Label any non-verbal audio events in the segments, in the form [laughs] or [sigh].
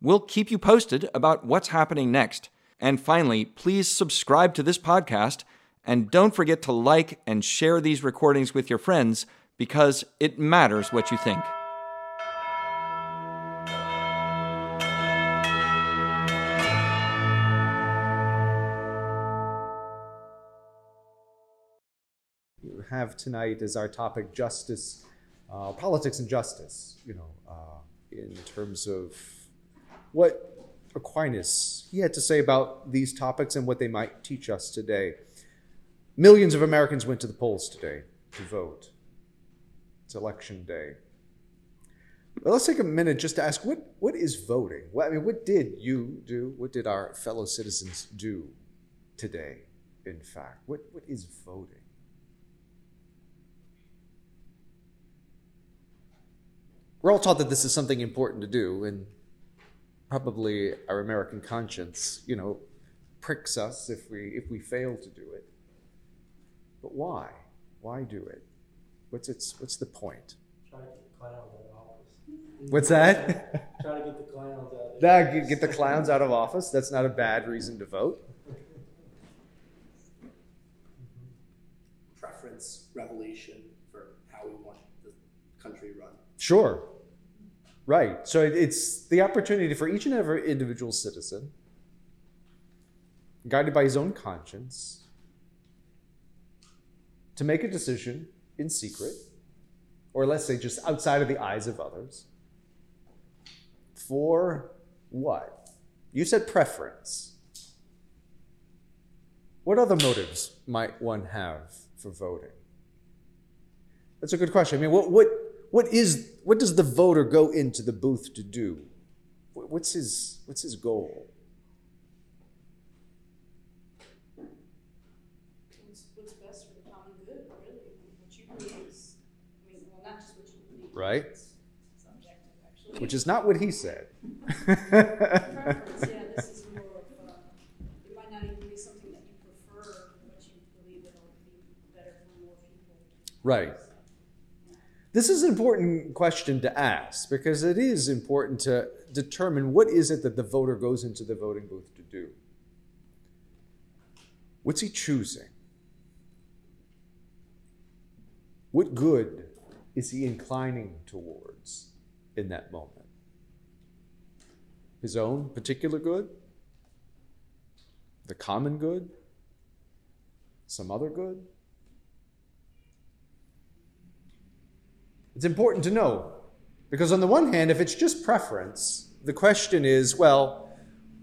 We'll keep you posted about what's happening next. And finally, please subscribe to this podcast and don't forget to like and share these recordings with your friends because it matters what you think. You have tonight as our topic justice, uh, politics and justice, you know, uh, in terms of what Aquinas he had to say about these topics and what they might teach us today. Millions of Americans went to the polls today to vote. It's election day. Well, let's take a minute just to ask what, what is voting? What, I mean, what did you do? What did our fellow citizens do today, in fact? What, what is voting? We're all taught that this is something important to do, and probably our American conscience, you know, pricks us if we if we fail to do it. But why? Why do it? What's its what's the point? Try to get the clowns out of office. What's that? [laughs] Try to get the clowns out of that get- get the clowns out of office. That's not a bad reason to vote. preference, revelation for how we want the country run. Sure. Right. So it's the opportunity for each and every individual citizen, guided by his own conscience, to make a decision in secret, or let's say just outside of the eyes of others, for what? You said preference. What other motives might one have for voting? That's a good question. I mean, what what what is what does the voter go into the booth to do? What's his what's his goal? what's, what's best for the common good, really. What you believe is, I well, not just what you believe. Right. Subjective, actually. Which is not what he said. Preference, yeah, this is more of, uh, it might not even be something that you prefer, but you believe it'll be better for more people. right. This is an important question to ask because it is important to determine what is it that the voter goes into the voting booth to do. What's he choosing? What good is he inclining towards in that moment? His own particular good? The common good? Some other good? It's important to know because, on the one hand, if it's just preference, the question is well,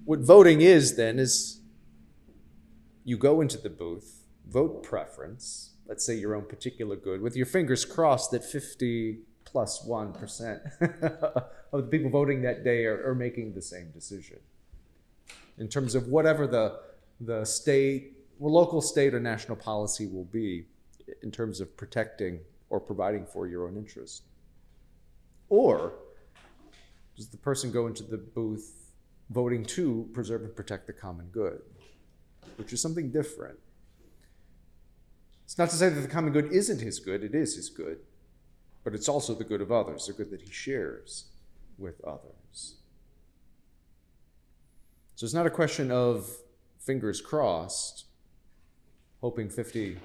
what voting is then is you go into the booth, vote preference, let's say your own particular good, with your fingers crossed that 50 plus 1 [laughs] of the people voting that day are, are making the same decision. In terms of whatever the, the state, well, local, state, or national policy will be in terms of protecting or providing for your own interest. Or does the person go into the booth voting to preserve and protect the common good, which is something different? It's not to say that the common good isn't his good, it is his good, but it's also the good of others, the good that he shares with others. So it's not a question of fingers crossed, hoping 50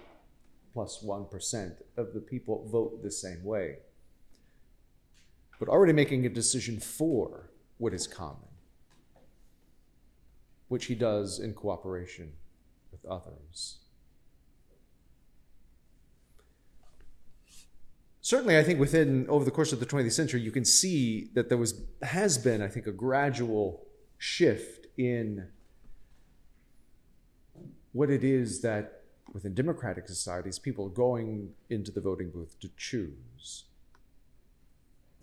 plus 1% of the people vote the same way, but already making a decision for what is common, which he does in cooperation with others. Certainly, I think within over the course of the 20th century, you can see that there was has been, I think, a gradual shift in what it is that within democratic societies people going into the voting booth to choose.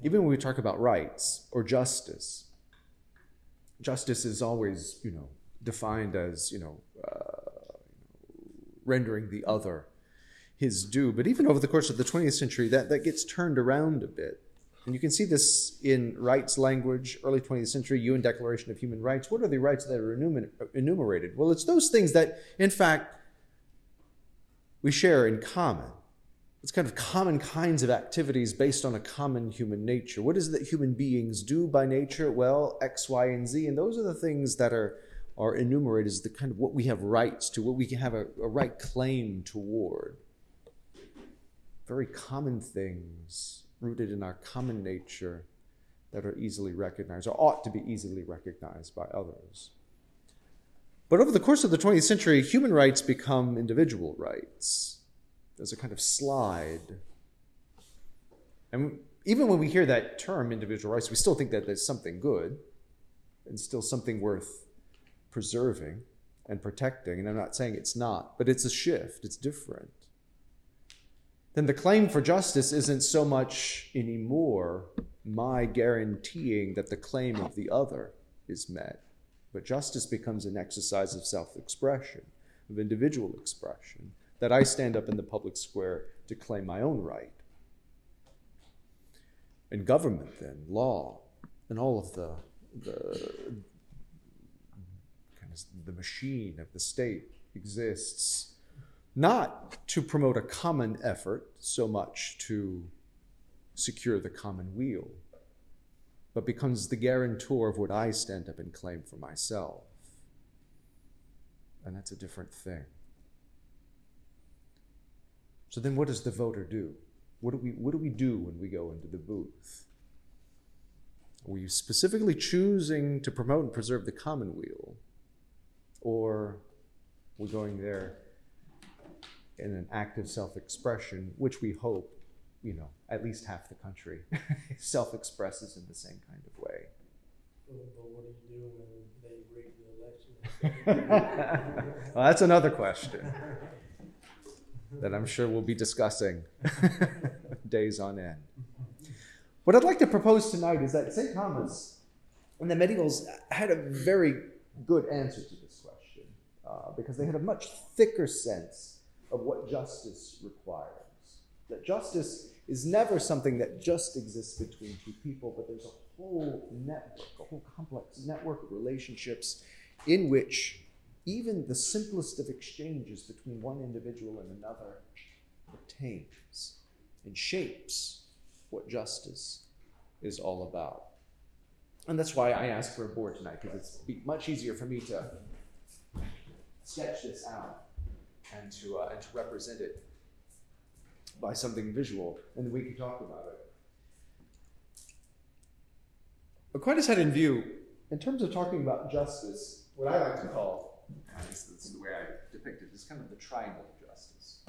Even when we talk about rights or justice, justice is always, you know, defined as, you know, uh, rendering the other his due. But even over the course of the 20th century, that, that gets turned around a bit. And you can see this in rights language, early 20th century, UN Declaration of Human Rights. What are the rights that are enumer- enumerated? Well, it's those things that, in fact, we share in common. It's kind of common kinds of activities based on a common human nature. What is it that human beings do by nature? Well, X, Y, and Z. And those are the things that are, are enumerated as the kind of what we have rights to, what we can have a, a right claim toward. Very common things rooted in our common nature that are easily recognized or ought to be easily recognized by others. But over the course of the 20th century, human rights become individual rights. There's a kind of slide. And even when we hear that term, individual rights, we still think that there's something good and still something worth preserving and protecting. And I'm not saying it's not, but it's a shift, it's different. Then the claim for justice isn't so much anymore my guaranteeing that the claim of the other is met, but justice becomes an exercise of self expression, of individual expression, that I stand up in the public square to claim my own right. And government, then, law, and all of the, the kind of the machine of the state exists not to promote a common effort so much to secure the common weal, but becomes the guarantor of what I stand up and claim for myself. And that's a different thing. So then what does the voter do? What do we, what do, we do when we go into the booth? Are we specifically choosing to promote and preserve the commonweal? Or we're going there in an act of self-expression, which we hope, you know, at least half the country [laughs] self-expresses in the same kind of way. But, but what do you do when they rig the election? [laughs] well, that's another question that I'm sure we'll be discussing [laughs] days on end. What I'd like to propose tonight is that St. Thomas and the medievals had a very good answer to this question uh, because they had a much thicker sense of what justice requires. That justice is never something that just exists between two people, but there's a whole network, a whole complex network of relationships in which even the simplest of exchanges between one individual and another pertains and shapes what justice is all about. And that's why I asked for a board tonight, because it's much easier for me to sketch this out and to, uh, and to represent it by something visual, and we can talk about it. Aquinas had in view, in terms of talking about justice, what I like to call, this, is the way I depict it, is kind of the triangle of justice.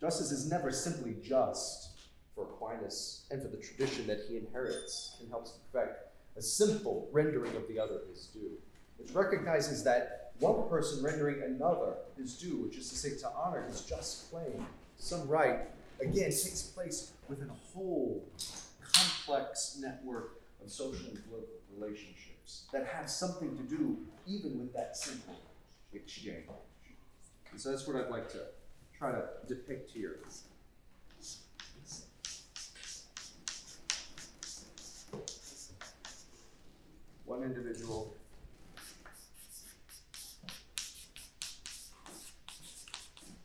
Justice is never simply just for Aquinas and for the tradition that he inherits and helps to perfect a simple rendering of the other his due. It recognizes that one person rendering another his due, which is to say, to honor his just claim, some right, again, takes place within a whole complex network of social and political relationships that have something to do even with that simple exchange. And so that's what I'd like to try to depict here. One individual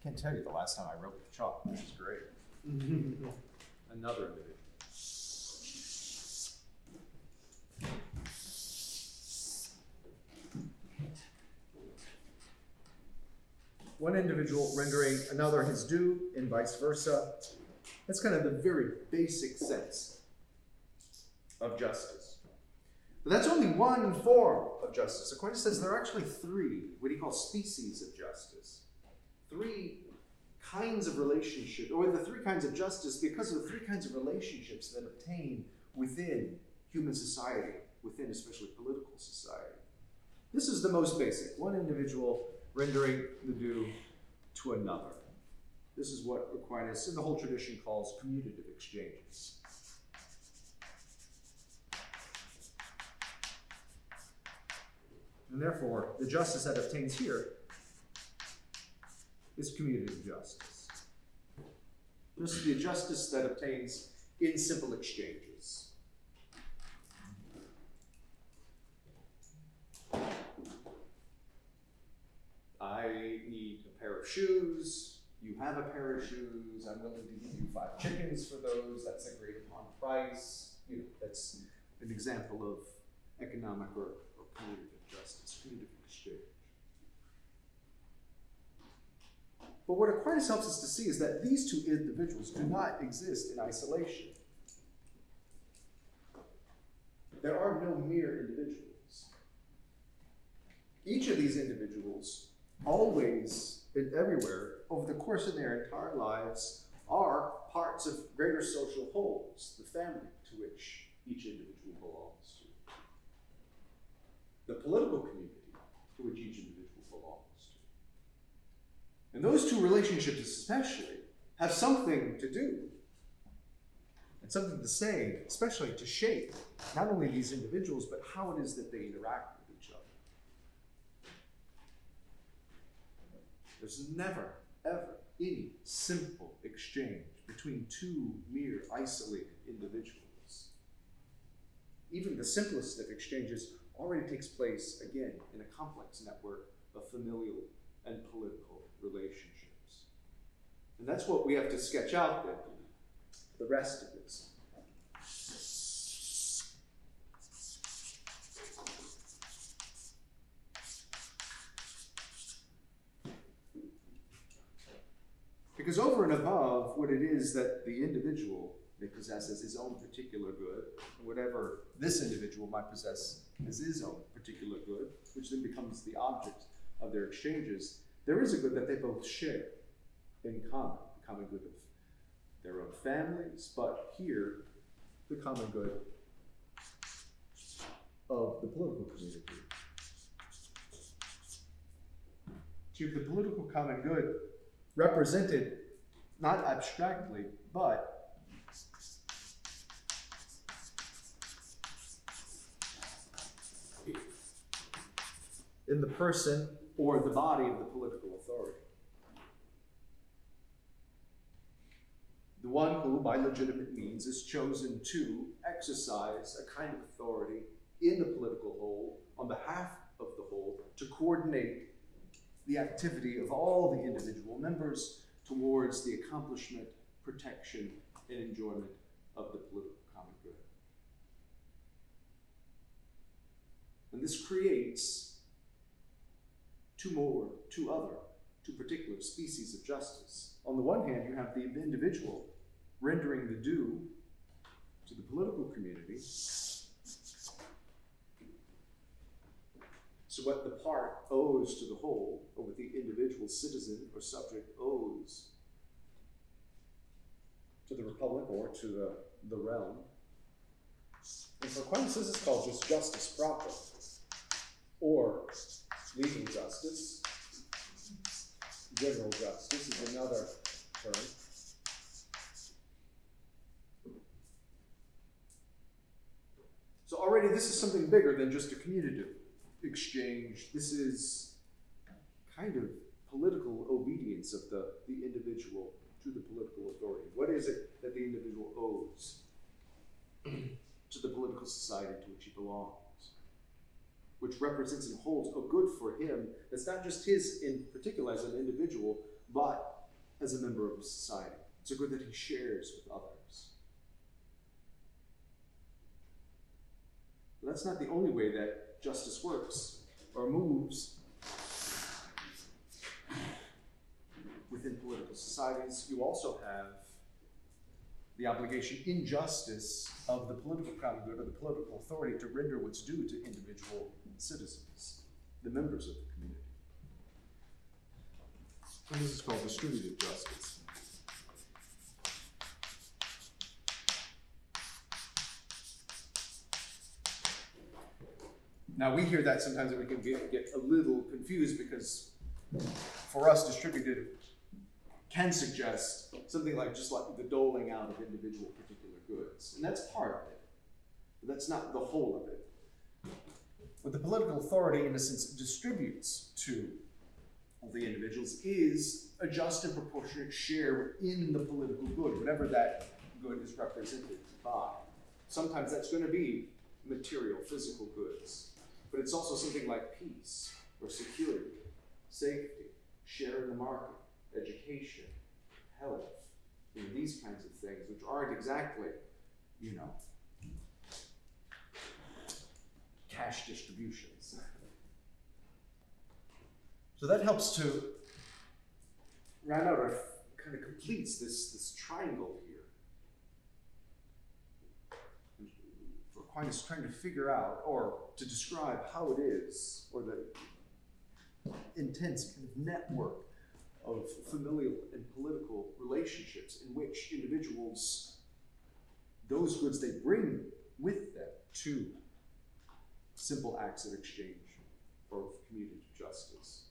can't tell you the last time I wrote with chalk, which is great. Another individual. One individual rendering another his due, and vice versa. That's kind of the very basic sense of justice. But that's only one form of justice. Aquinas says there are actually three, what he calls species of justice three kinds of relationship, or the three kinds of justice, because of the three kinds of relationships that obtain within human society, within especially political society. This is the most basic one individual rendering the due to another. This is what Aquinas and the whole tradition calls commutative exchanges. And therefore, the justice that obtains here is commutative justice. This is the justice that obtains in simple exchanges. I need a pair of shoes. You have a pair of shoes. I'm willing to give you five chickens for those. That's agreed upon price. You know, that's an example of economic or, or commutative justice, commutative exchange. But what Aquinas helps us to see is that these two individuals do not exist in isolation. There are no mere individuals. Each of these individuals, always and everywhere, over the course of their entire lives, are parts of greater social wholes, the family to which each individual belongs to, the political community to which each individual belongs. And those two relationships, especially, have something to do and something to say, especially to shape not only these individuals, but how it is that they interact with each other. There's never, ever any simple exchange between two mere isolated individuals. Even the simplest of exchanges already takes place, again, in a complex network of familial and political relationships. And that's what we have to sketch out then, the rest of this. Because over and above what it is that the individual may possess as his own particular good, whatever this individual might possess as his own particular good, which then becomes the object of their exchanges, there is a good that they both share in common, the common good of their own families, but here, the common good of the political community. To the political common good represented not abstractly, but in the person or the body of the political authority. The one who, by legitimate means, is chosen to exercise a kind of authority in the political whole on behalf of the whole to coordinate the activity of all the individual members towards the accomplishment, protection, and enjoyment of the political common good. And this creates two more, two other, two particular species of justice. On the one hand, you have the individual rendering the due to the political community. So, what the part owes to the whole, or what the individual citizen or subject owes to the republic or to the, the realm. And for Aquinas, this is called just justice proper, or legal justice. General justice is another term. So already this is something bigger than just a commutative exchange. This is kind of political obedience of the, the individual to the political authority. What is it that the individual owes [clears throat] to the political society to which he belongs? Which represents and holds a good for him that's not just his in particular as an individual, but as a member of society. It's a good that he shares with others. But that's not the only way that justice works or moves within political societies. You also have the obligation in justice of the political good or the political authority to render what's due to individual citizens, the members of the community. And this is called distributive justice. Now, we hear that sometimes and we can get, get a little confused because for us, distributive can suggest something like just like the doling out of individual particular goods. And that's part of it, but that's not the whole of it. what the political authority, in a sense, distributes to all the individuals is a just and proportionate share in the political good, whatever that good is represented by. Sometimes that's going to be material, physical goods, but it's also something like peace or security, safety, share in the market, education, health, you know, these kinds of things, which aren't exactly, you know, cash distributions. So that helps to round out or kind of completes this, this triangle here. For Aquinas trying to figure out or to describe how it is, or the intense kind of network of familial and political relationships in which individuals, those goods they bring with them to simple acts of exchange or of commutative justice.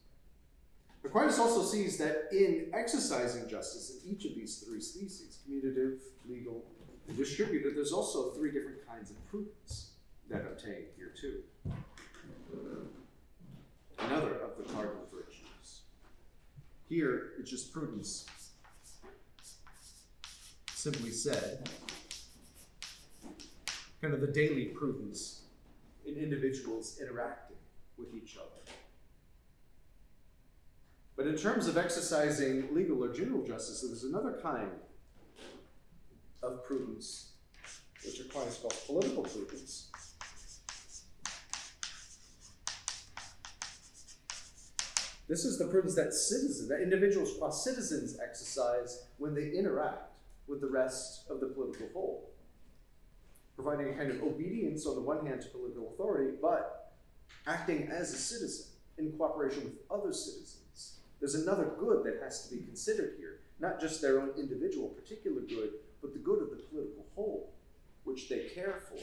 Aquinas also sees that in exercising justice in each of these three species, commutative, legal, and distributive, there's also three different kinds of prudence that obtain here too. Another of the cardinal virtues. Here, it's just prudence. Simply said, kind of the daily prudence in individuals interacting with each other. But in terms of exercising legal or general justice, there's another kind of prudence, which Aquinas calls political prudence. This is the prudence that citizens, that individuals, while citizens exercise when they interact with the rest of the political whole. Providing a kind of obedience on the one hand to political authority, but acting as a citizen in cooperation with other citizens. There's another good that has to be considered here, not just their own individual particular good, but the good of the political whole, which they care for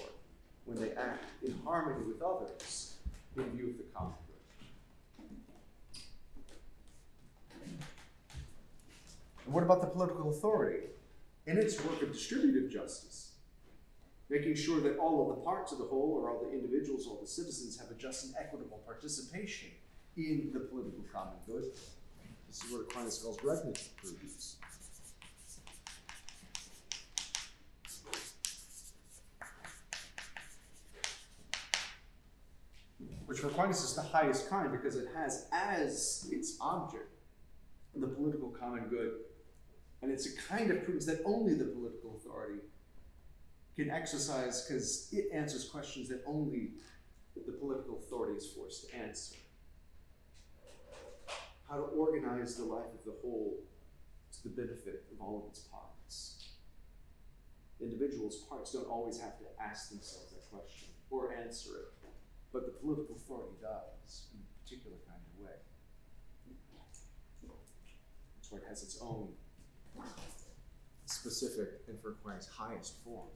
when they act in harmony with others in view of the common good. And what about the political authority? In its work of distributive justice, making sure that all of the parts of the whole, or all the individuals, all the citizens, have a just and equitable participation in the political common good. This is what Aquinas calls regnative prudence. Which for Aquinas is the highest kind because it has as its object the political common good. And it's a kind of prudence that only the political authority can exercise because it answers questions that only the political authority is forced to answer. How to organize the life of the whole to the benefit of all of its parts. Individuals' parts don't always have to ask themselves that question or answer it, but the political authority does in a particular kind of way. That's why it has its own specific and for Aquinas highest form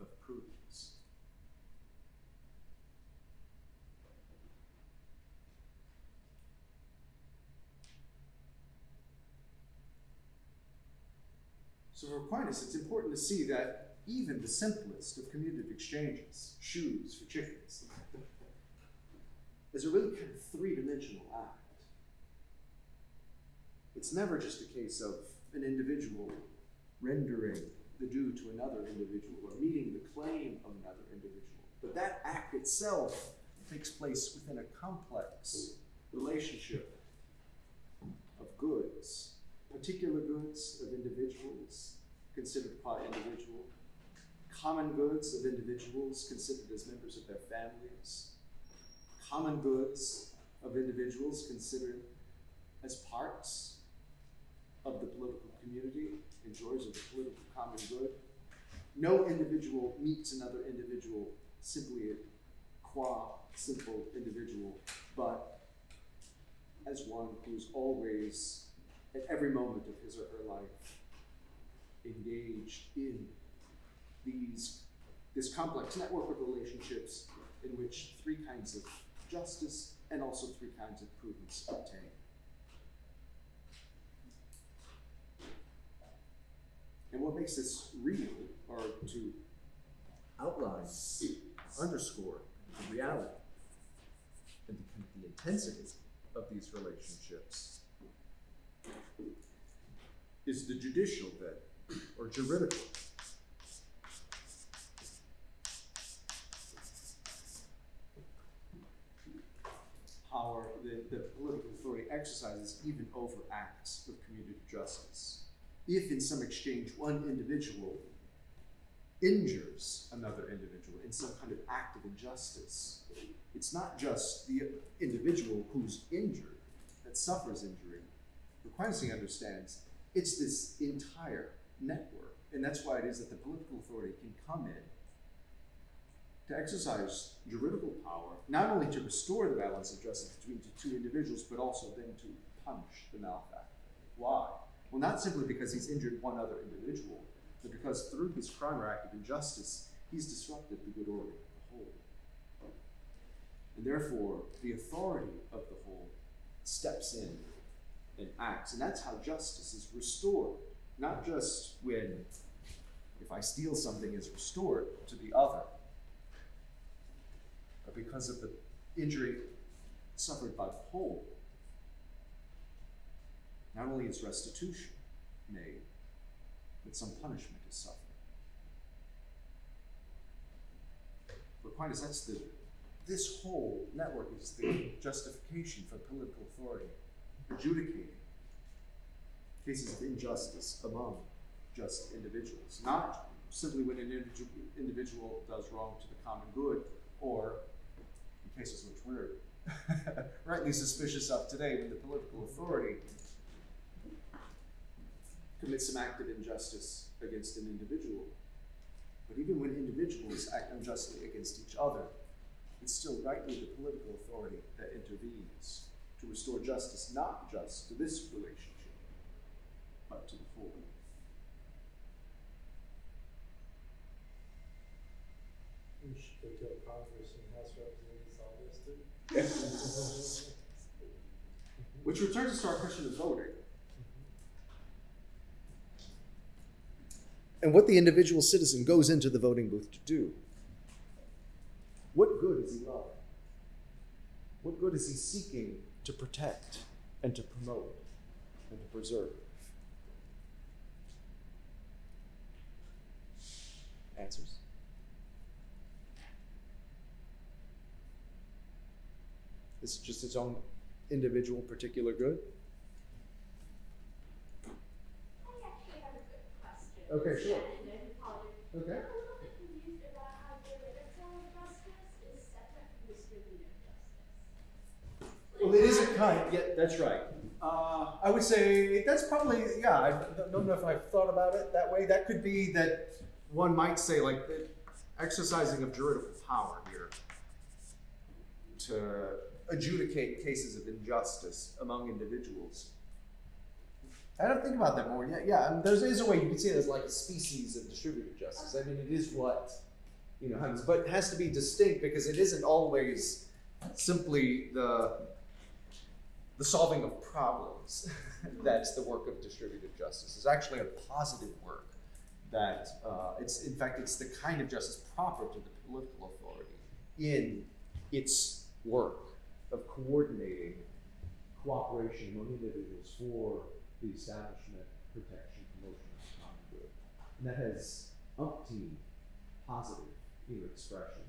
of prudence. So for Aquinas, it's important to see that even the simplest of commutative exchanges, shoes for chickens, is a really kind of three-dimensional act. It's never just a case of an individual rendering the due to another individual or meeting the claim of another individual. But that act itself takes place within a complex relationship of goods, particular goods of individuals considered by individual, common goods of individuals considered as members of their families, common goods of individuals considered as parts of the political community, enjoyers of the political common good. No individual meets another individual simply qua simple individual, but as one who's always, at every moment of his or her life, engaged in these this complex network of relationships in which three kinds of justice and also three kinds of prudence obtain. And what makes this real, or to outline, underscore the reality and the, the intensity of these relationships is the judicial then, or juridical. Power, the, the political authority exercises even over acts of commutative justice. If in some exchange one individual injures another individual in some kind of act of injustice, it's not just the individual who's injured that suffers injury. Aquinas understands it's this entire network. And that's why it is that the political authority can come in to exercise juridical power, not only to restore the balance of justice between the two individuals, but also then to punish the malefactor. Why? Well, not simply because he's injured one other individual, but because through his crime or act of injustice, he's disrupted the good order of the whole. And therefore, the authority of the whole steps in and acts. And that's how justice is restored. Not just when, if I steal something, is restored to the other, but because of the injury suffered by the whole. Not only is restitution made, but some punishment is suffered. For Aquinas, that's the this whole network is the justification for political authority, adjudicating cases of injustice among just individuals, not simply when an individual does wrong to the common good, or in cases which we're [laughs] rightly suspicious of today, when the political authority commits some act of injustice against an individual. But even when individuals act unjustly against each other, it's still rightly the political authority that intervenes to restore justice, not just to this relationship, but to the whole. We should go to a Congress and House Representatives on this too. [laughs] Which returns us to our question of voting. And what the individual citizen goes into the voting booth to do. What good is he loving? What good is he seeking to protect and to promote and to preserve? Answers? Is it just its own individual particular good? I actually have a good question. Okay, sure. And I apologize. Okay. I'm a little bit confused about how juridical justice is separate from sure. justice. Well, it is a kind. Yeah, that's right. Uh, I would say that's probably yeah. I don't know if I've thought about it that way. That could be that one might say like the exercising of juridical power here to adjudicate cases of injustice among individuals. I don't think about that more. Yeah, yeah. Mean, there is a way you could see it as like a species of distributive justice. I mean, it is what you know happens, but it has to be distinct because it isn't always simply the the solving of problems. [laughs] That's the work of distributive justice. It's actually a positive work. That uh, it's in fact it's the kind of justice proper to the political authority in its work of coordinating cooperation among individuals for the establishment, protection, promotion of common good. And that has umpteen positive you expressions.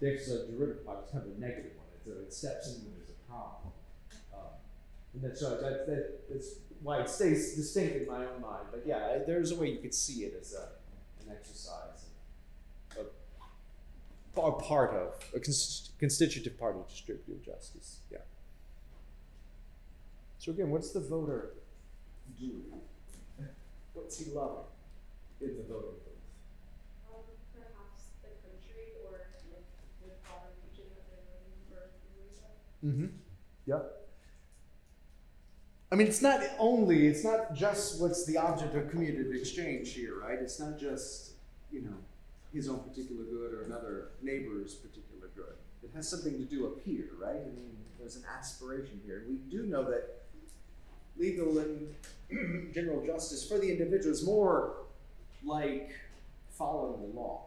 The exercise derivative power is kind of a negative one. It's a, it steps in when there's a problem. Um, and that's, so that, that, that's why it stays distinct in my own mind. But yeah, there's a way you could see it as a, an exercise of a part of, a cons- constitutive part of distributive justice. Yeah. So again, what's the voter doing? What's he loving in the voting booth? Um, perhaps the country or like the broader region that they're voting for rulers of. Mm-hmm. Yep. I mean, it's not only, it's not just what's the object of commutative exchange here, right? It's not just, you know, his own particular good or another neighbor's particular good. It has something to do up here, right? I mean, there's an aspiration here. And we do know that legal and [clears throat] general justice for the individual is more like following the law.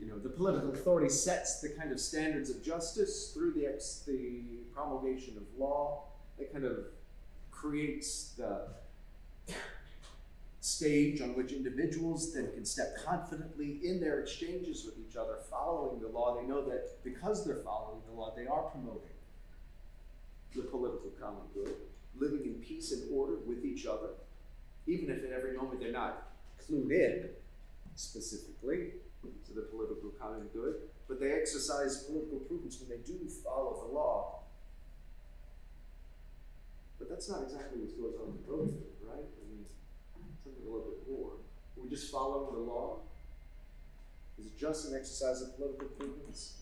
you know, the political authority sets the kind of standards of justice through the, ex- the promulgation of law. It kind of creates the stage on which individuals then can step confidently in their exchanges with each other, following the law. They know that because they're following the law, they are promoting the political common good, living in peace and order with each other, even if at every moment they're not clued in specifically to the political common good, but they exercise political prudence when they do follow the law. But that's not exactly what goes on in voting, right? I mean, something a little bit more. We're we just following the law? Is it just an exercise of political prudence?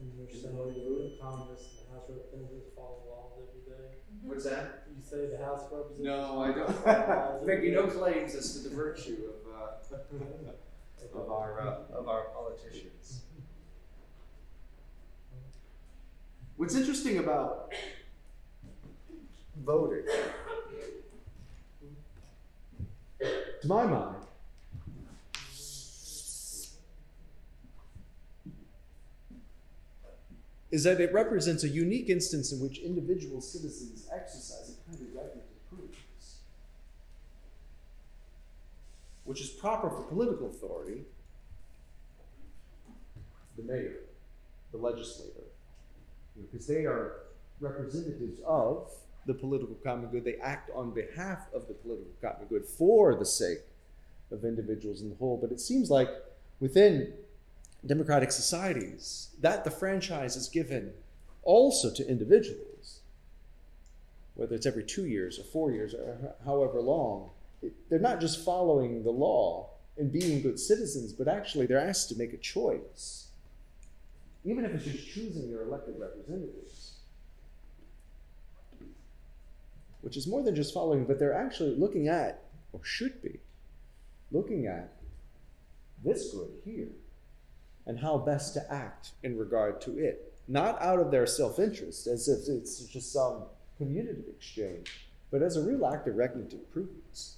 And you're In the saying voting that the Congress and the House of Representatives follow laws every day? What's that? You say the House of Representatives? No, I follow laws don't. every Making no day? claims as to the virtue of, uh, [laughs] of our uh, of our politicians. What's interesting about voting, to my mind, is that it represents a unique instance in which individual citizens exercise a kind of right of prudence, which is proper for political authority, the mayor, the legislator, because they are representatives of the political common good. They act on behalf of the political common good for the sake of individuals in the whole. But it seems like within democratic societies that the franchise is given also to individuals, whether it's every two years or four years or however long. They're not just following the law and being good citizens, but actually they're asked to make a choice even if it's just choosing your elected representatives, which is more than just following, but they're actually looking at, or should be, looking at this good here and how best to act in regard to it. Not out of their self interest, as if it's just some commutative exchange, but as a real act of regnative prudence.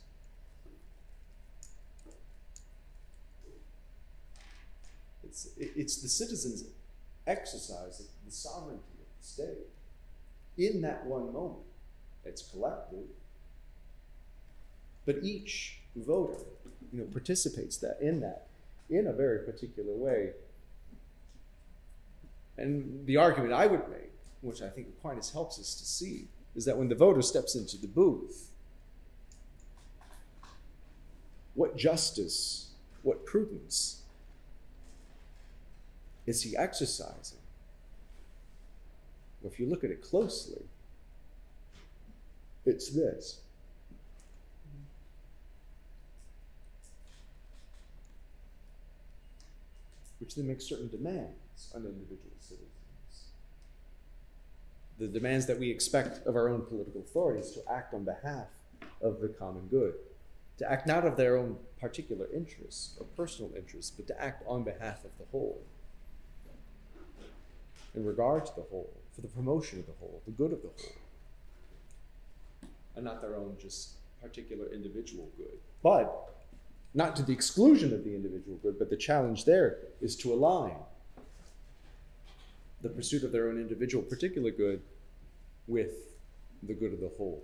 It's, it's the citizens' exercise the sovereignty of the state in that one moment. It's collective, but each voter, you know, participates that in that in a very particular way. And the argument I would make, which I think Aquinas helps us to see, is that when the voter steps into the booth, what justice, what prudence is he exercising? Well, if you look at it closely, it's this. Which then makes certain demands on individual citizens. The demands that we expect of our own political authorities to act on behalf of the common good, to act not of their own particular interests or personal interests, but to act on behalf of the whole in regard to the whole, for the promotion of the whole, the good of the whole, and not their own just particular individual good. But not to the exclusion of the individual good, but the challenge there is to align the pursuit of their own individual particular good with the good of the whole,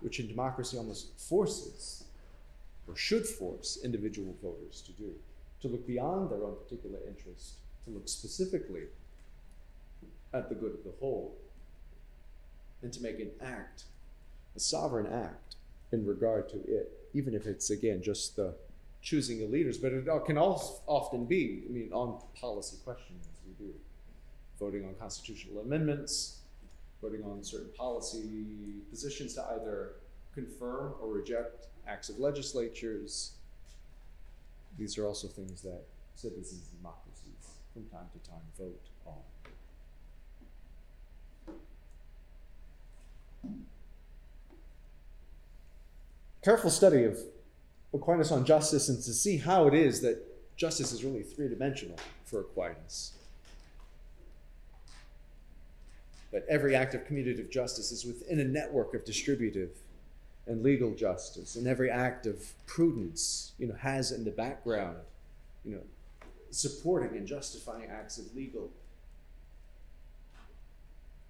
which in democracy almost forces or should force individual voters to do, to look beyond their own particular interest to look specifically at the good of the whole and to make an act, a sovereign act in regard to it, even if it's again just the choosing of leaders, but it can also often be, I mean, on policy questions we do, voting on constitutional amendments, voting on certain policy positions to either confirm or reject acts of legislatures. These are also things that citizens in democracies from time to time vote on. Careful study of Aquinas on justice and to see how it is that justice is really three dimensional for Aquinas. That every act of commutative justice is within a network of distributive and legal justice, and every act of prudence, you know, has in the background you know, supporting and justifying acts of legal,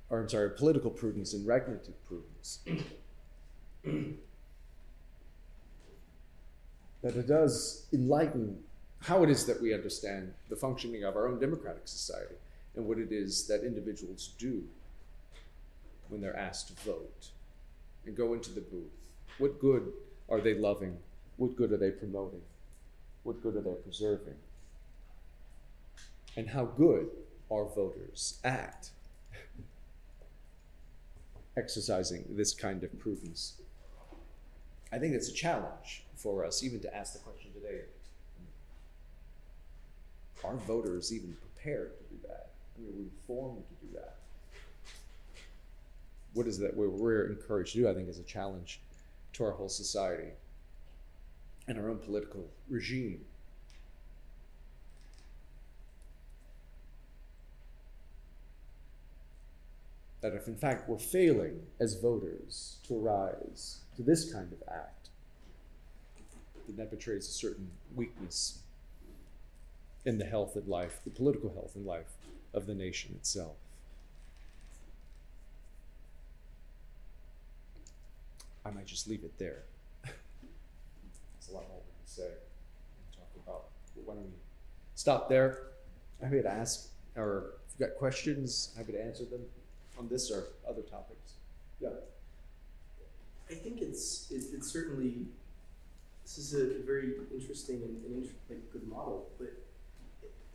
or I'm sorry, political prudence and regnative prudence. [clears throat] that it does enlighten how it is that we understand the functioning of our own democratic society and what it is that individuals do when they're asked to vote and go into the booth. What good are they loving? What good are they promoting? What good are they preserving? And how good are voters at [laughs] exercising this kind of prudence? I think it's a challenge for us even to ask the question today are voters even prepared to do that? I mean, are we formed to do that? What is that we're, encouraged to do, I think, is a challenge to our whole society and our own political regime. That if in fact we're failing as voters to arise to this kind of act, then that betrays a certain weakness in the health and life, the political health and life of the nation itself. I might just leave it there. [laughs] There's a lot more we can say and talk about. But why don't we stop there? Happy to ask, or if you've got questions, happy to answer them on this or other topics. Yeah. I think it's it, it's certainly this is a very interesting and, and like good model, but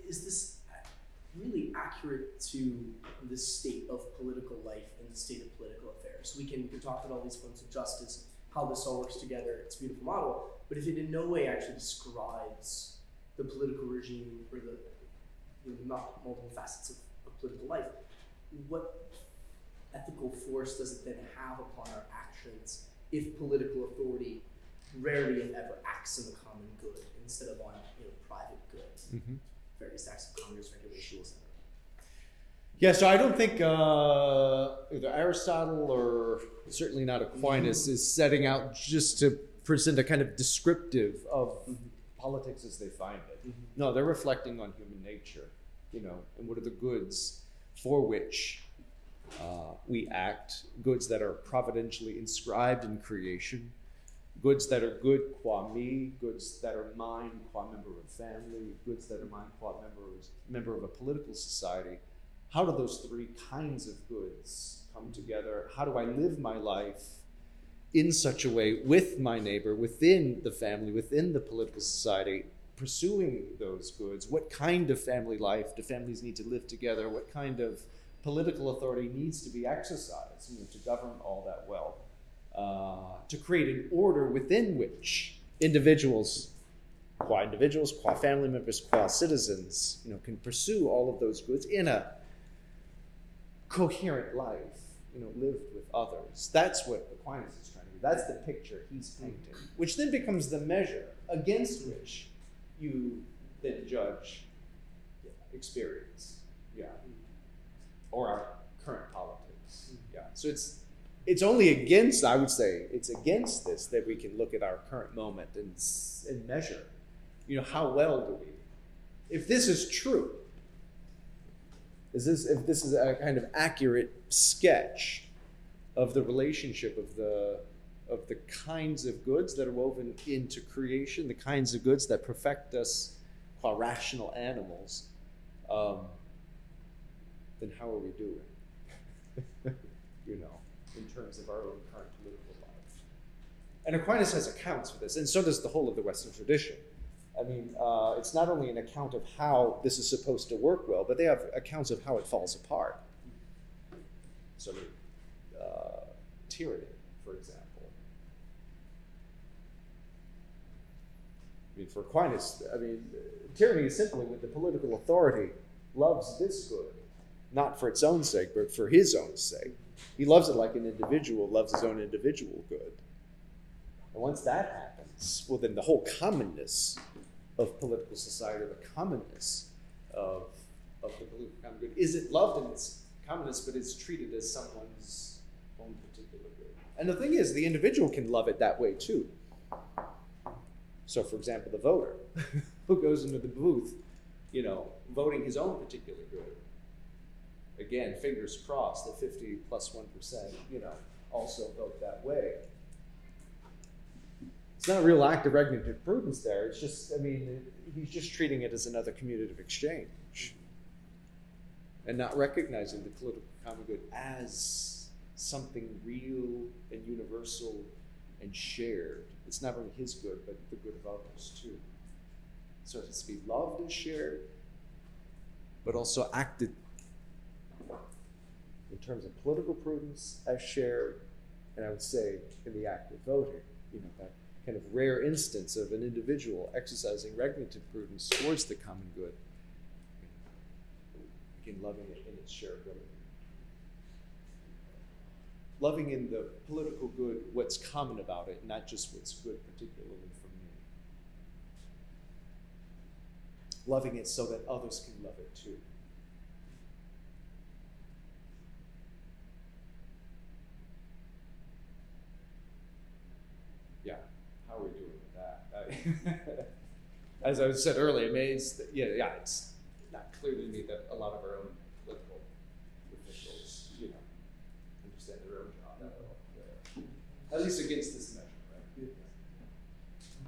is this really accurate to the state of political life and the state of political affairs? We can we can talk about all these forms of justice, how this all works together. It's a beautiful model, but if it in no way actually describes the political regime or the you know, not multiple facets of, of political life, what ethical force does it then have upon our actions if political authority rarely if ever acts in the common good instead of on you know private good? Mm-hmm. Various acts of Congress, regulations, etc. Yeah, so I don't think uh, either Aristotle or certainly not Aquinas is setting out just to present a kind of descriptive of politics as they find it. No, they're reflecting on human nature, you know, and what are the goods for which uh, we act, goods that are providentially inscribed in creation, goods that are good qua me, goods that are mine qua member of family, goods that are mine qua members, member of a political society. How do those three kinds of goods come together? How do I live my life in such a way with my neighbor, within the family, within the political society, pursuing those goods? What kind of family life do families need to live together? What kind of political authority needs to be exercised you know, to govern all that well? Uh, to create an order within which individuals, qua individuals, qua family members, qua citizens, you know, can pursue all of those goods in a coherent life, you know, lived with others. That's what Aquinas is trying to do. That's the picture he's painting, which then becomes the measure against which you then judge experience, yeah, or our current politics, yeah. So it's it's only against, I would say, it's against this that we can look at our current moment and, and measure, you know, how well do we? If this is true, is this if this is a kind of accurate sketch of the relationship of the of the kinds of goods that are woven into creation, the kinds of goods that perfect us qua rational animals, um, then how are we doing? [laughs] you know in terms of our own current political life. And Aquinas has accounts for this, and so does the whole of the Western tradition. I mean, uh, it's not only an account of how this is supposed to work well, but they have accounts of how it falls apart. So, uh, tyranny, for example. I mean, for Aquinas, I mean, tyranny is simply when the political authority loves this good, not for its own sake, but for his own sake. He loves it like an individual loves his own individual good. And once that happens, well, then the whole commonness of political society, the commonness of, of the political common good, is it loved in its commonness, but it's treated as someone's own particular good. And the thing is, the individual can love it that way too. So, for example, the voter. [laughs] who goes into the booth, you know, voting his own particular good. Again, fingers crossed that 50 plus 1, you know, also vote that way. It's not a real act of regnative prudence there. It's just, I mean, he's just treating it as another commutative exchange and not recognizing the political common good as something real and universal and shared. It's not only his good, but the good of others too. So it has to be loved and shared, but also acted in terms of political prudence as shared, and I would say in the act of voting, you know, that kind of rare instance of an individual exercising regnative prudence towards the common good, again, loving it in its shareability. Loving in the political good what's common about it, not just what's good particularly for me. Loving it so that others can love it too. yeah, how are we doing with that? I- [laughs] As I said earlier, that, yeah, yeah, it's not clear to me that a lot of our own political officials, you know, understand their own job that well. At least against this measure, right?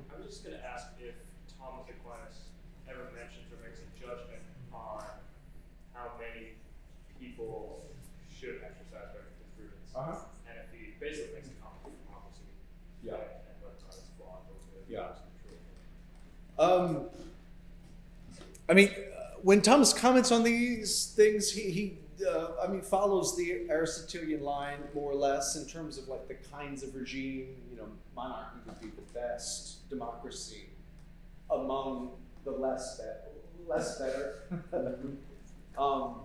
I was just gonna ask if Thomas Aquinas ever mentions or makes a judgment on how many people should exercise regnative prudence. Uh-huh. And if he basically makes a comment on democracy. Yeah. And and whether or not it's flawed or whether Yeah. it's true. Um, I mean, when Thomas comments on these things, he, he uh, I mean, follows the Aristotelian line more or less in terms of like the kinds of regime, you know, monarchy would be the best, democracy among the less better, less better. [laughs] um,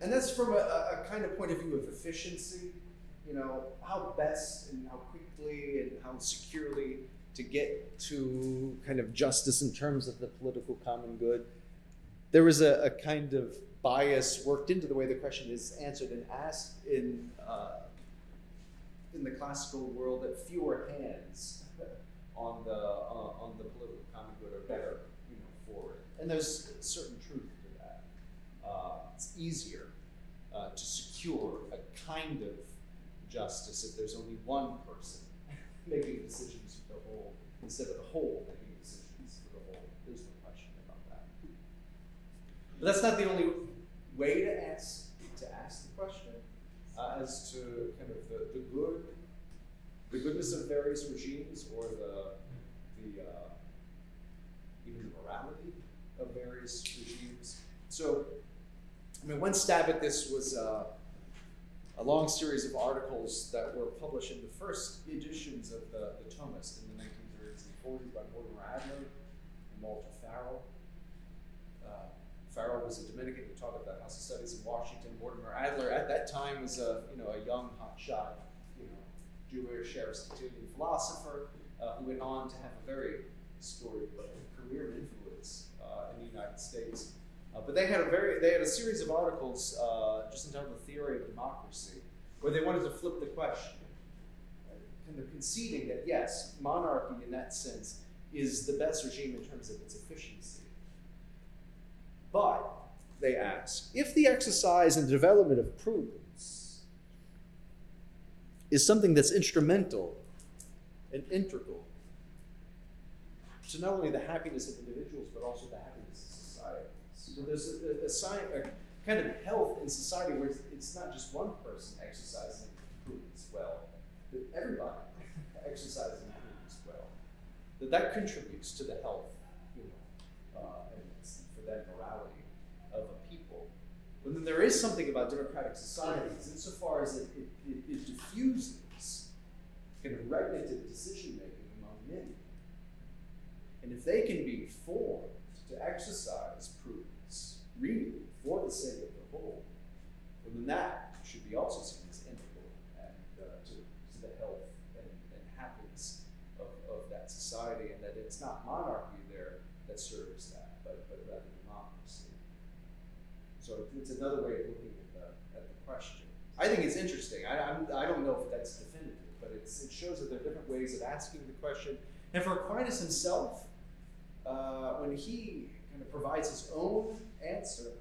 and that's from a a kind of point of view of efficiency you know, how best and how quickly and how securely to get to kind of justice in terms of the political common good. There was a, a kind of bias worked into the way the question is answered and asked in uh, in the classical world that fewer hands on the uh, on the political common good are better, you know, for it. And there's certain truth to that. Uh, it's easier uh, to secure a kind of justice if there's only one person [laughs] making decisions for the whole instead of the whole making decisions for the whole. There's no question about that. But that's not the only way to ask to ask the question uh, as to kind of the, the good, the goodness of various regimes or the the uh, even the morality of various regimes. So, I mean, one stab at this was. Uh, a long series of articles that were published in the first editions of the, the Thomist in the 1930s and 40s by Mortimer Adler and Walter Farrell. Uh, Farrell was a Dominican who taught at the House of Studies in Washington. Mortimer Adler at that time was a you know a young hotshot you know Jewish Aristotelian philosopher uh, who went on to have a very storied career and influence uh, in the United States. Uh, but they had a very they had a series of articles uh, just entitled "The Theory of Democracy," where they wanted to flip the question, kind of conceding that yes, monarchy in that sense is the best regime in terms of its efficiency. But they ask if the exercise and development of prudence is something that's instrumental and integral to not only the happiness of individuals but also the happiness of society. So there's a, a, sign, a kind of health in society where it's, it's not just one person exercising prudence well, but everybody [laughs] exercising prudence well. That that contributes to the health, you know, uh, and for that morality of a people. But then there is something about democratic societies insofar as it, it, it, it diffuses kind of regulative decision making among many. And if they can be formed to exercise prudence, really, for the sake of the whole, well, then that should be also seen as integral and uh, to, to the health and, and happiness of, of that society, and that it's not monarchy there that serves that, but, but rather democracy. So it's another way of looking at the, at the question. I think it's interesting. I, I'm, I don't know if that's definitive, but it shows that there are different ways of asking the question. And for Aquinas himself, uh, when he kind of provides his own answer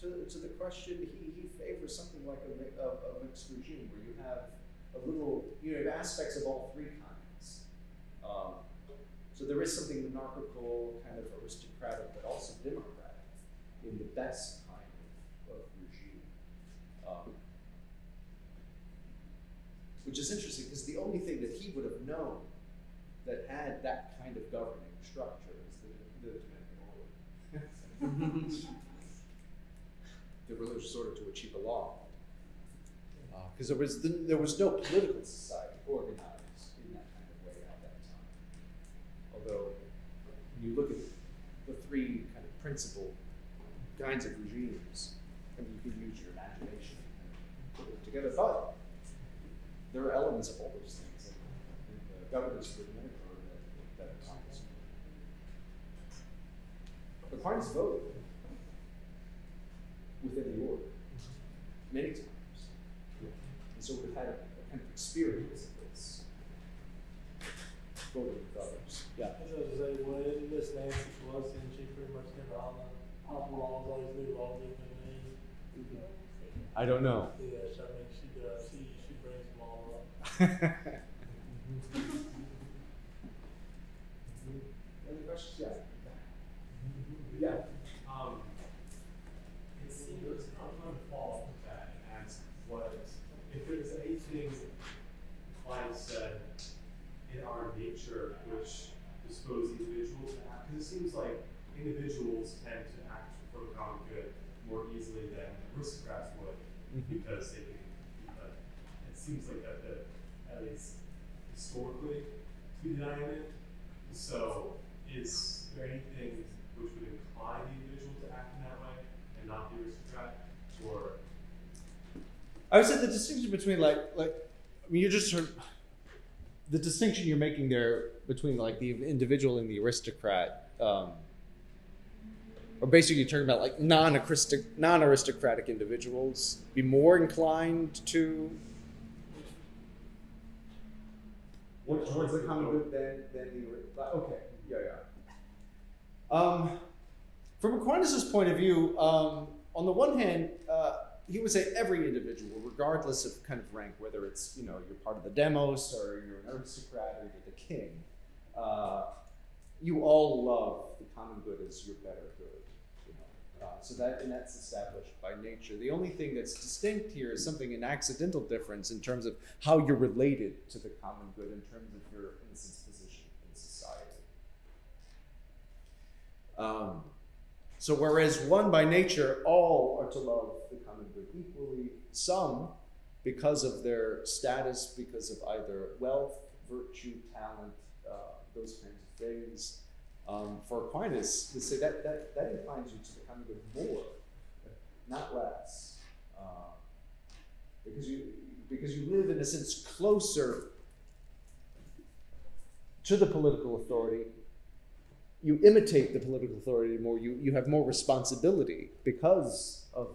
to, to the question, he, he favors something like a, a, a mixed regime where you have a little, you know, aspects of all three kinds. Um, so there is something monarchical, kind of aristocratic, but also democratic in the best kind of, of regime. Um, which is interesting because the only thing that he would have known that had that kind of governing structure is the, the Dominican order. [laughs] [laughs] the religious order to achieve a law. Uh, because there, was there was no political society organized in that kind of way at that time. Although, when you look at the three kind of principal kinds of regimes, I mean, you can use your imagination and put it together. But there are elements of all those things in, the governance of the Dominican order that, that Aquinas. Aquinas voted within the order many times. And so we've had a, a kind of experience of this voting with others. Yeah. I was gonna say, when Miss Nancy was, and she pretty much did all the pop laws, all these new laws in the name. I don't know. Yeah, I mean, she does, she, she brings them all up. [laughs] Any questions? Yeah. Yeah. Um, it seems, I'm going to follow up with that and ask what, if there's anything Klein said in our nature which dispose individuals to act, because it seems like individuals tend to act for the common good more easily than aristocrats would, because they can, uh, it seems like that, that, at least historically, to be dynamic. So, is there anything which would incline the individual to act in that way and not the aristocrat? Or I would say the distinction between like like I mean you're just sort the distinction you're making there between like the individual and the aristocrat, um, or basically you're talking about like non-aristocratic individuals be more inclined to towards the common good than than the okay yeah yeah. Um, from Aquinas' point of view, um, on the one hand, uh, he would say every individual, regardless of kind of rank, whether it's you know you're part of the demos or you're an aristocrat or you're the king, uh, you all love the common good as your better good. So that and that's established by nature. The only thing that's distinct here is something an accidental difference in terms of how you're related to the common good in terms of your position in society. Um, so whereas one by nature, all are to love the common good equally, some, because of their status, because of either wealth, virtue, talent, uh, those kinds of things. Um, for Aquinas, to say that, that, that inclines you to the common good more, not less. Uh, because you because you live in a sense closer to the political authority you imitate the political authority more, you, you have more responsibility because of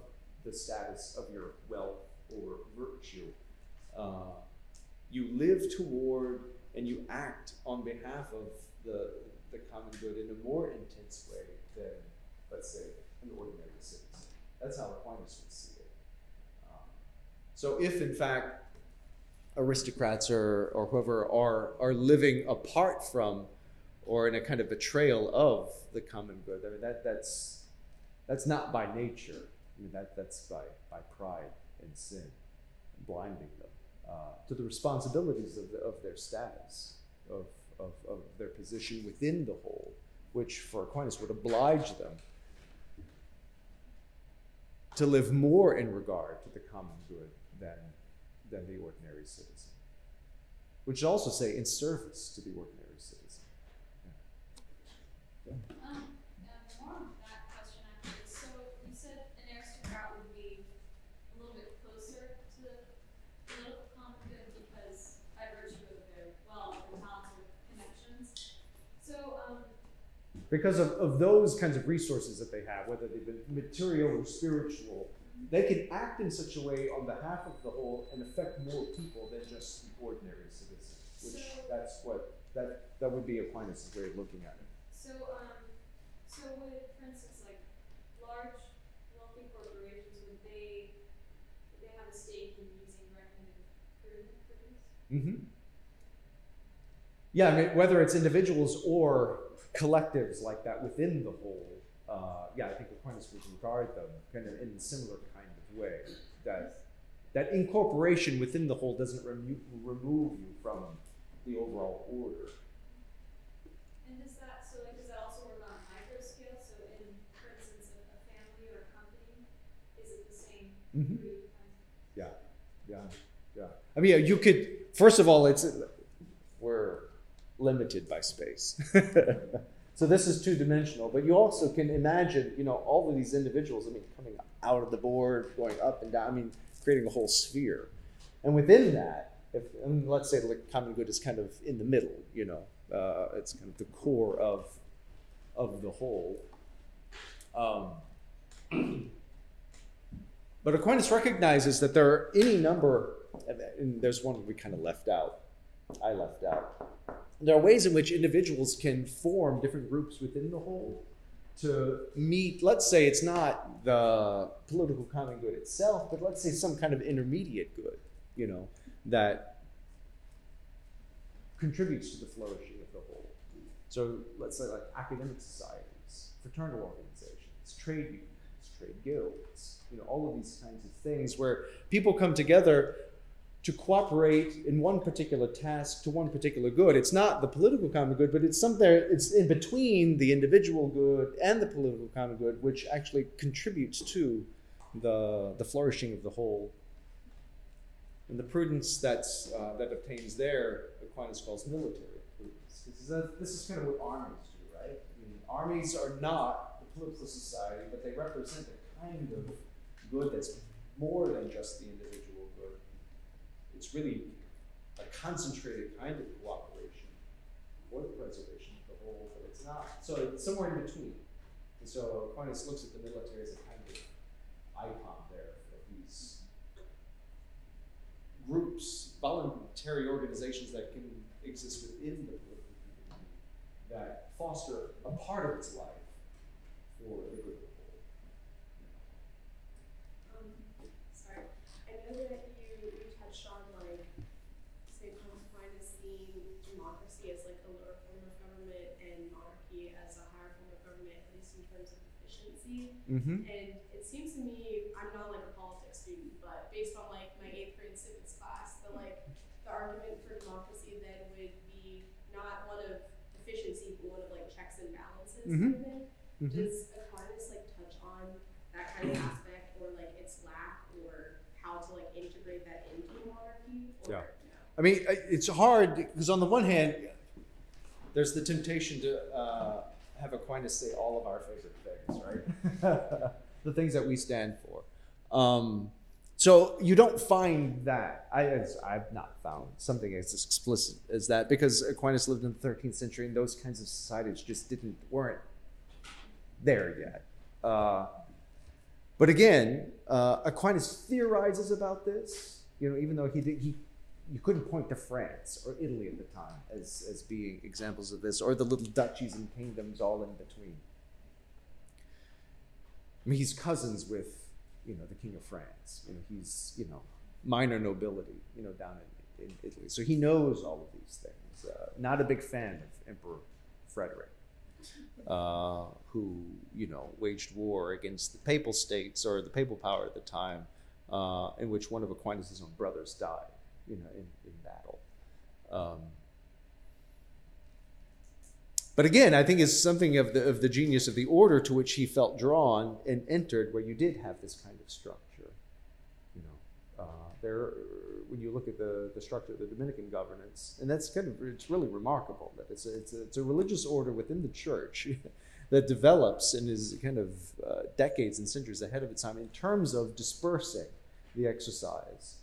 the status of your wealth or virtue. Uh, you live toward and you act on behalf of the, the common good in a more intense way than, let's say, an ordinary citizen. That's how Aquinas would see it. Um, so, if in fact aristocrats or, or whoever are, are living apart from or in a kind of betrayal of the common good. I mean, that, that's, that's not by nature. I mean, that, that's by, by pride and sin, blinding them uh, to the responsibilities of, the, of their status, of, of, of their position within the whole, which for Aquinas would oblige them to live more in regard to the common good than, than the ordinary citizen. Which also say in service to the ordinary citizen. Um, uh, more on that question actually. So you said an aristocrat would be a little bit closer to the political common good because by virtue of their wealth and talents or connections. So, um, because of, of those kinds of resources that they have, whether they've been material or spiritual, they can act in such a way on behalf of the whole and affect more people than just the ordinary citizens. Which So- that's what that that would be Aquinas' way of looking at it. So, um, so would, for instance, like, large, wealthy corporations, would they, would they have a stake in using recommended prudent produce? Mm-hmm. Yeah, I mean, whether it's individuals or collectives like that within the whole, uh, yeah, I think Aquinas would regard them kind of in a similar kind of way. That that incorporation within the whole doesn't remo- remove you from the overall order. And does that, so like, does that also work on a micro scale? So in, for instance, a, a family or a company, is it the same Mhm. kinds? Yeah, yeah, yeah. I mean, you could. First of all, it's limited by space, [laughs] so this is two dimensional. But you also can imagine, you know, all of these individuals. I mean, coming out of the board, going up and down. I mean, creating a whole sphere, and within that, if and let's say the common good is kind of in the middle. You know, uh, it's kind of the core of of the whole. Um, [clears throat] but Aquinas recognizes that there are any number, and there's one we kind of left out. I left out. There are ways in which individuals can form different groups within the whole to meet, let's say it's not the political common good itself, but let's say some kind of intermediate good, you know, that contributes to the flourishing of the whole. So let's say like academic societies, fraternal organizations, trade unions, trade guilds, you know, all of these kinds of things where people come together to cooperate in one particular task to one particular good. It's not the political common good, but it's something it's in between the individual good and the political common good, which actually contributes to the the flourishing of the whole. And the prudence that's uh, that obtains there, Aquinas calls military prudence. This is, this is kind of what armies do, right? I mean, armies are not the political society, but they represent a kind of good that's more than just the individual. It's really a concentrated kind of cooperation for the preservation of the whole, but it's not. So it's somewhere in between. And so Aquinas looks at the military as a kind of icon there for these groups, voluntary organizations that can exist within the political community that foster a part of its life for the whole. Um, sorry, I know that you, you touched on like St. Thomas Aquinas seeing democracy as like a lower form of government and monarchy as a higher form of government, at least in terms of efficiency. Mm-hmm. And it seems to me, I'm not like a politics student, but based on like my eighth grade civics class, the like the argument for democracy then would be not one of efficiency, but one of like checks and balances Mhm. kind of thing. Mhm. Does Aquinas like touch on that kind of aspect or like its lack or how to like integrate that into monarchy? Or Yeah. no? I mean, it's hard because on the one hand, there's the temptation to uh, have Aquinas say all of our favorite things, right? [laughs] the things that we stand for. Um, so you don't find that. I, I've not found something as explicit as that because Aquinas lived in the 13th century and those kinds of societies just didn't weren't there yet. Uh, but again, uh, Aquinas theorizes about this. You know, even though he did, he you couldn't point to France or Italy at the time as, as being examples of this, or the little duchies and kingdoms all in between. I mean, he's cousins with, you know, the king of France. You know, he's, you know, minor nobility, you know, down in, in Italy. So he knows all of these things. Uh, not a big fan of Emperor Frederick, uh, who, you know, waged war against the papal states or the papal power at the time, uh, in which one of Aquinas' own brothers died, you know, in, in battle. Um, but again, I think it's something of the, of the genius of the order to which he felt drawn and entered, where you did have this kind of structure. You know, uh, there when you look at the, the structure of the Dominican governance, and that's kind of it's really remarkable that it's a, it's a, it's a religious order within the church [laughs] that develops and is kind of uh, decades and centuries ahead of its time in terms of dispersing the exercise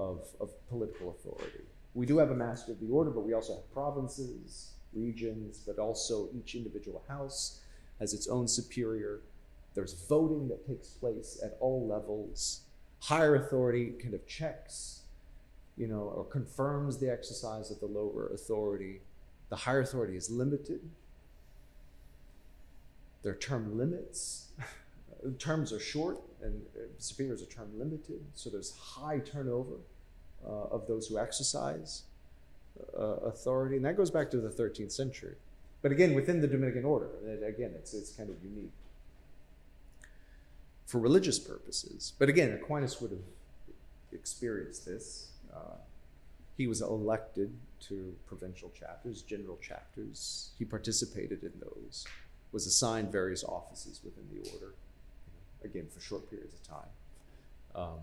of, of political authority. We do have a master of the order, but we also have provinces regions, but also each individual house has its own superior. There's voting that takes place at all levels. Higher authority kind of checks, you know, or confirms the exercise of the lower authority. The higher authority is limited. There are term limits. Terms are short, and uh, superiors are term limited, so there's high turnover uh, of those who exercise uh, authority, and that goes back to the 13th century. But again, within the Dominican order, again, it's, it's kind of unique for religious purposes. But again, Aquinas would have experienced this. Uh, he was elected to provincial chapters, general chapters. He participated in those, was assigned various offices within the order, again, for short periods of time. Um,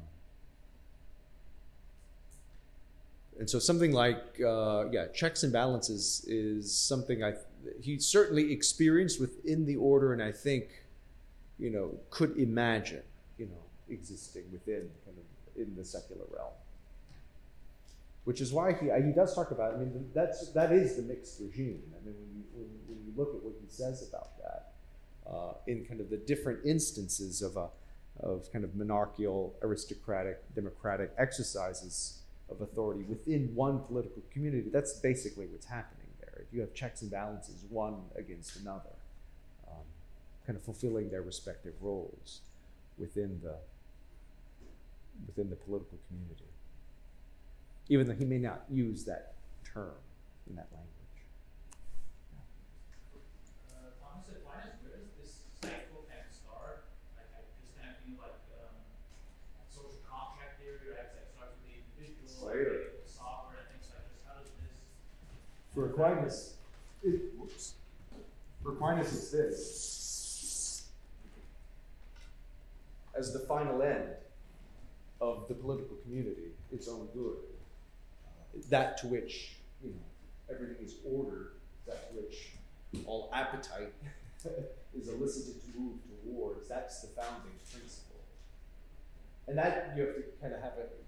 and so something like uh, yeah checks and balances is something i he certainly experienced within the order and i think you know could imagine you know existing within kind of in the secular realm which is why he he does talk about i mean that's that is the mixed regime i mean when you when, when you look at what he says about that in kind of the different instances of a of kind of monarchical aristocratic democratic exercises of authority within one political community. That's basically what's happening there. You have checks and balances, one against another, um, kind of fulfilling their respective roles within the within the political community. Even though he may not use that term in that language. Uh, Thomas Aquinas, where does this cycle kind of start? Like, I just kind of feel like um, social contract theory, right? It's like starts with the individual, Later. the sovereign, things like this. How does this? For Aquinas, it, whoops. For Aquinas, it's this. As the final end of the political community, its own good. Uh, that to which, you know, everything is ordered, that to which all appetite [laughs] is elicited to move towards, that's the founding principle. And that you have to kind of have a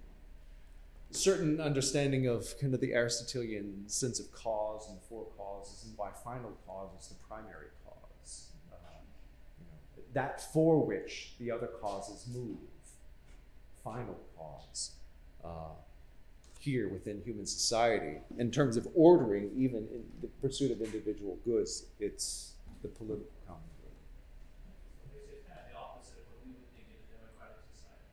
certain understanding of kind of the Aristotelian sense of cause and for causes and why final cause is the primary cause. Uh, you know, that for which the other causes move, final cause. Uh, here within human society, in terms of ordering, even in the pursuit of individual goods, it's the political common good. Basically, it's kind of the opposite of what we would think in a democratic society.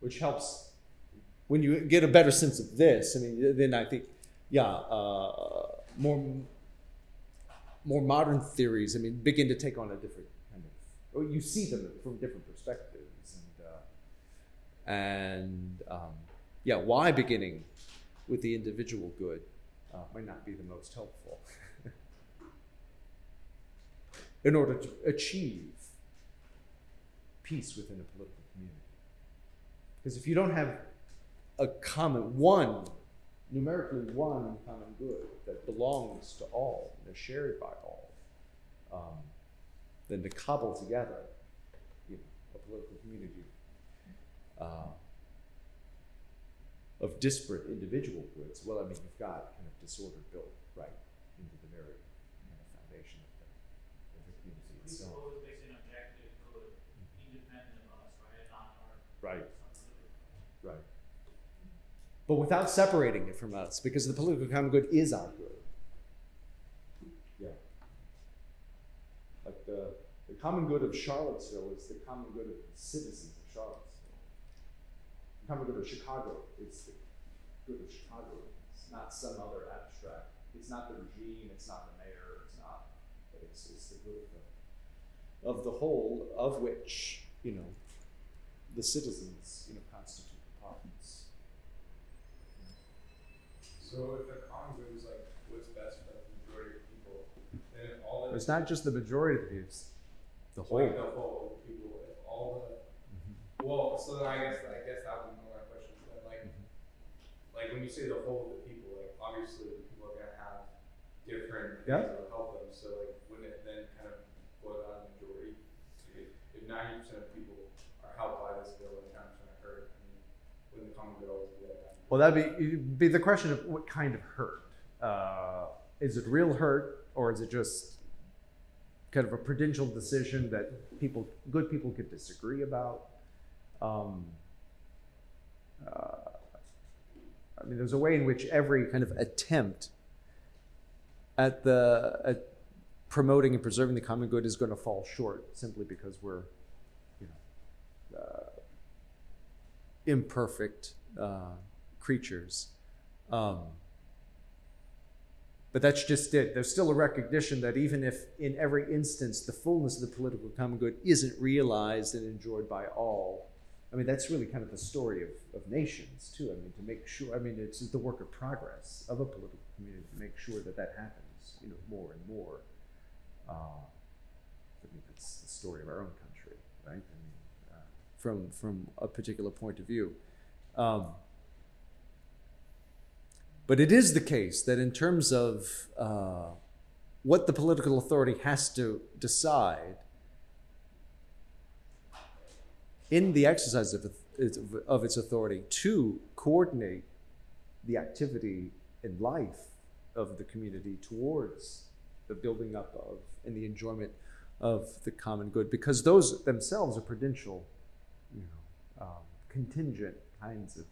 Which helps when you get a better sense of this. I mean, then I think, yeah, uh, more more modern theories. I mean, begin to take on a different kind of. Or you see them from different perspectives, and uh, and um, yeah, why beginning with the individual good uh, might not be the most helpful. [laughs] In order to achieve peace within a political community. Because if you don't have a common one, numerically one common good that belongs to all, and is shared by all, um, then to cobble together you know, a political community uh, of disparate individual goods, well, I mean, you've got kind of disorder built right into the very foundation of the, of the community itself. suppose based on objective good, independent of us, right? And not our. Right. some Right. But without separating it from us, because the political common good is our good. Yeah. Like the, the common good of Charlottesville is the common good of the citizens of Charlottesville. The common good of Chicago is the good of Chicago. It's not some other abstract. It's not the regime. It's not the mayor. It's not. But it's, it's the good of the, of the whole, of which you know the citizens, you know, constitute the parts. So if the common good is like what's best for the majority of people, then if all the It's not just the majority of the people, it's the whole. like the whole people, if all the mm-hmm. well, so then I guess I guess that would be more my question. Then like mm-hmm. like when you say the whole of the people, like obviously people are gonna have different things Yeah. that will help them. So like wouldn't it then kind of boil down to majority? If if ninety percent of people are helped by this bill and ten percent are hurt, The common good always be? Well, that'd be be the question of what kind of hurt. Uh, is it real hurt, or is it just kind of a prudential decision that people, good people could disagree about. Um, uh, I mean, there's a way in which every kind of attempt at the at promoting and preserving the common good is going to fall short simply because we're, you know, uh, imperfect uh, creatures. Um, but that's just it. There's still a recognition that even if in every instance the fullness of the political common good isn't realized and enjoyed by all, I mean, that's really kind of the story of, of nations, too. I mean, to make sure, I mean, it's the work of progress of a political community to make sure that that happens, you know, more and more. Uh, I mean, that's the story of our own country, right? From, from a particular point of view. Um, but it is the case that in terms of uh, what the political authority has to decide in the exercise of, of its authority to coordinate the activity and life of the community towards the building up of and the enjoyment of the common good, because those themselves are prudential, um, contingent kinds of,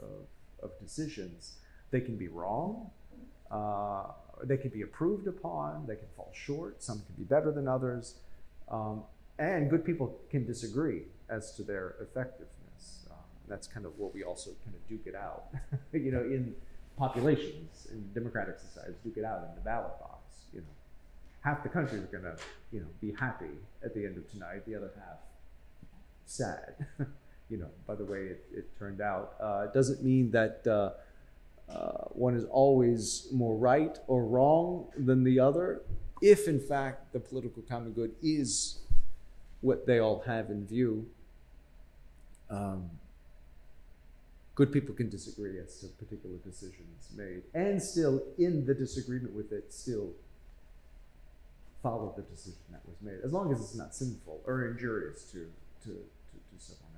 of, of, decisions. They can be wrong, uh, they can be approved upon, they can fall short, some can be better than others, um, and good people can disagree as to their effectiveness. Uh, that's kind of what we also kind of duke it out, [laughs] you know, in populations, in democratic societies, duke it out in the ballot box, you know half the country is going to, you know, be happy at the end of tonight. The other half, sad. [laughs] you know, by the way it, it turned out. Uh, it doesn't mean that uh, uh, one is always more right or wrong than the other, if in fact the political common good is what they all have in view. Um, good people can disagree as to particular decisions made, and still, in the disagreement with it, still follow the decision that was made, as long as it's not sinful or injurious to, to, to, to someone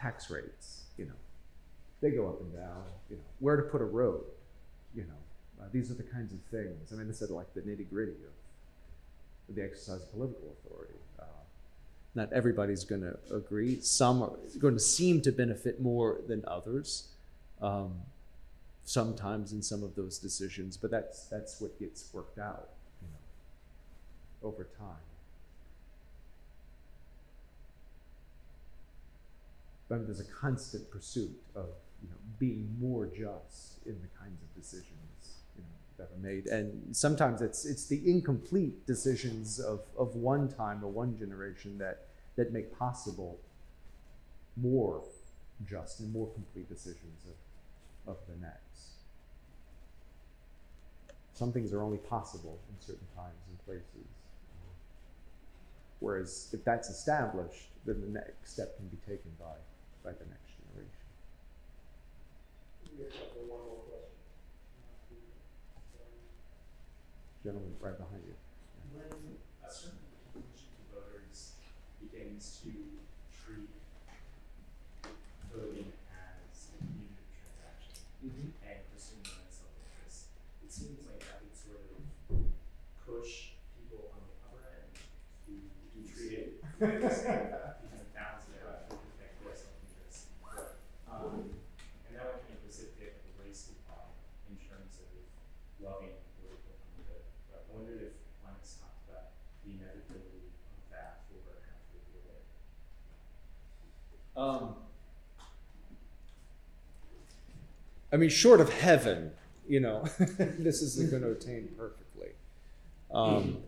Tax rates, you know, they go up and down. You know, where to put a road, you know, uh, these are the kinds of things. I mean, this is like the nitty gritty of the exercise of political authority. Uh, not everybody's going to agree. Some are going to seem to benefit more than others. Um, sometimes in some of those decisions, but that's that's what gets worked out, you know, over time. But there's a constant pursuit of you know being more just in the kinds of decisions you know that are made, and sometimes it's it's the incomplete decisions of of one time or one generation that that make possible more just and more complete decisions of, of the next. Some things are only possible in certain times and places. Whereas if that's established, then the next step can be taken by, by the next generation. Gentleman right behind you. When a certain proportion of voters begins to treat voting as a commutative transaction mm-hmm. and pursuing that self-interest, it seems like that would sort of push people on the upper end to, to treat it as kind of balance it out to protect their self-interest. Um, and that would kind of precipitate like a race divide in terms of loving political common good. But I wondered if Linus talked about the inevitability of that for how to deal with it. Um, I mean, short of heaven, you know, [laughs] this isn't going to attain perfectly. Um,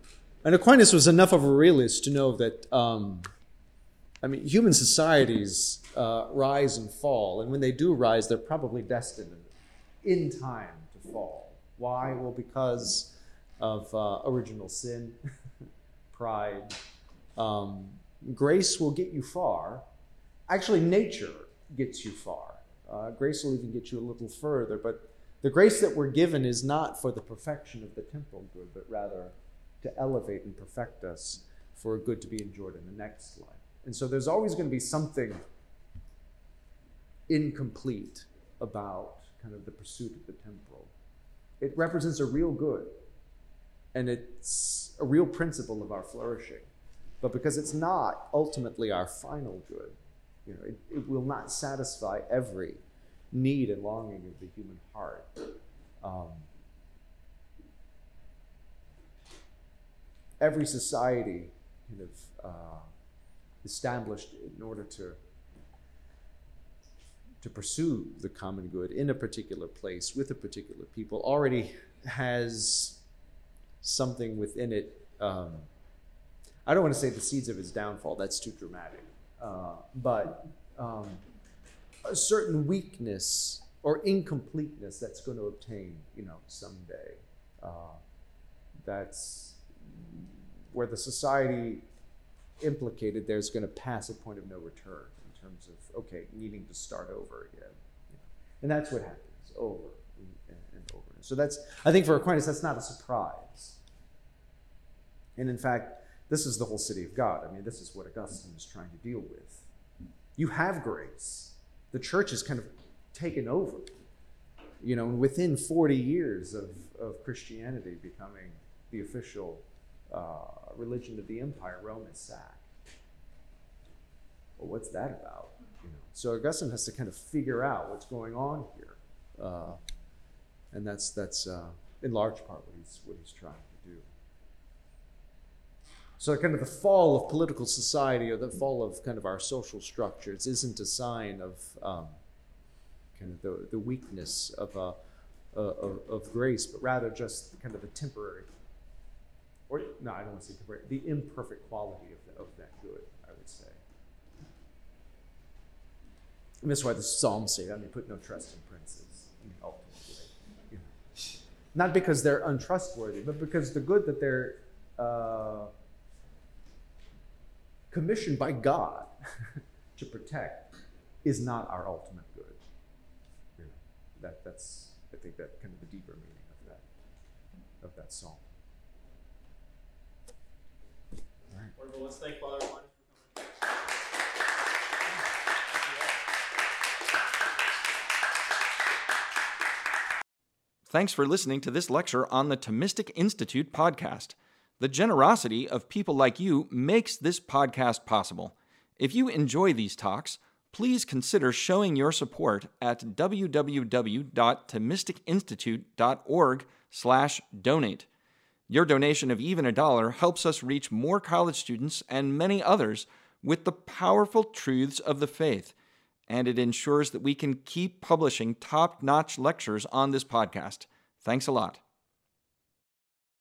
and Aquinas was enough of a realist to know that, um, I mean, human societies uh, rise and fall, and when they do rise, they're probably destined in time to fall. Why? Well, because of uh, original sin, [laughs] pride. Um, grace will get you far. Actually, nature gets you far. Uh, grace will even get you a little further, but the grace that we're given is not for the perfection of the temporal good, but rather to elevate and perfect us for a good to be enjoyed in the next life. And so there's always going to be something incomplete about kind of the pursuit of the temporal. It represents a real good, and it's a real principle of our flourishing. But because it's not ultimately our final good, you know, it, it will not satisfy every need and longing of the human heart. Um, every society kind of uh, established in order to to pursue the common good in a particular place with a particular people already has something within it. Um, I don't want to say the seeds of its downfall, that's too dramatic. Uh, but um, a certain weakness or incompleteness that's going to obtain, you know, someday. Uh, that's where the society implicated there's going to pass a point of no return in terms of okay needing to start over again and that's what happens over and, and over so that's i think for aquinas that's not a surprise and in fact this is the whole city of god i mean this is what augustine is trying to deal with you have grace the church is kind of taken over you know within 40 years of, of christianity becoming the official uh, religion of the empire, Rome is sacked. Well, what's that about? You know, so Augustine has to kind of figure out what's going on here, uh, and that's that's uh, in large part what he's what he's trying. So, kind of the fall of political society or the fall of kind of our social structures isn't a sign of um, kind of the, the weakness of, uh, of, of grace, but rather just kind of the temporary or no, I don't want to say temporary, the imperfect quality of, the, of that good, I would say. And that's why the Psalms say, I mean, put no trust in princes, I mean, ultimately. Not because they're untrustworthy, but because the good that they're uh, commissioned by God [laughs] to protect is not our ultimate good. You know, that, that's, I think, that kind of the deeper meaning of that, of that psalm. Wonderful. Let's thank Father Aquinas for Thanks for listening to this lecture on the Thomistic Institute podcast. The generosity of people like you makes this podcast possible. If you enjoy these talks, please consider showing your support at www.thomisticinstitute.org/donate. Your donation of even a dollar helps us reach more college students and many others with the powerful truths of the faith, and it ensures that we can keep publishing top notch lectures on this podcast. Thanks a lot.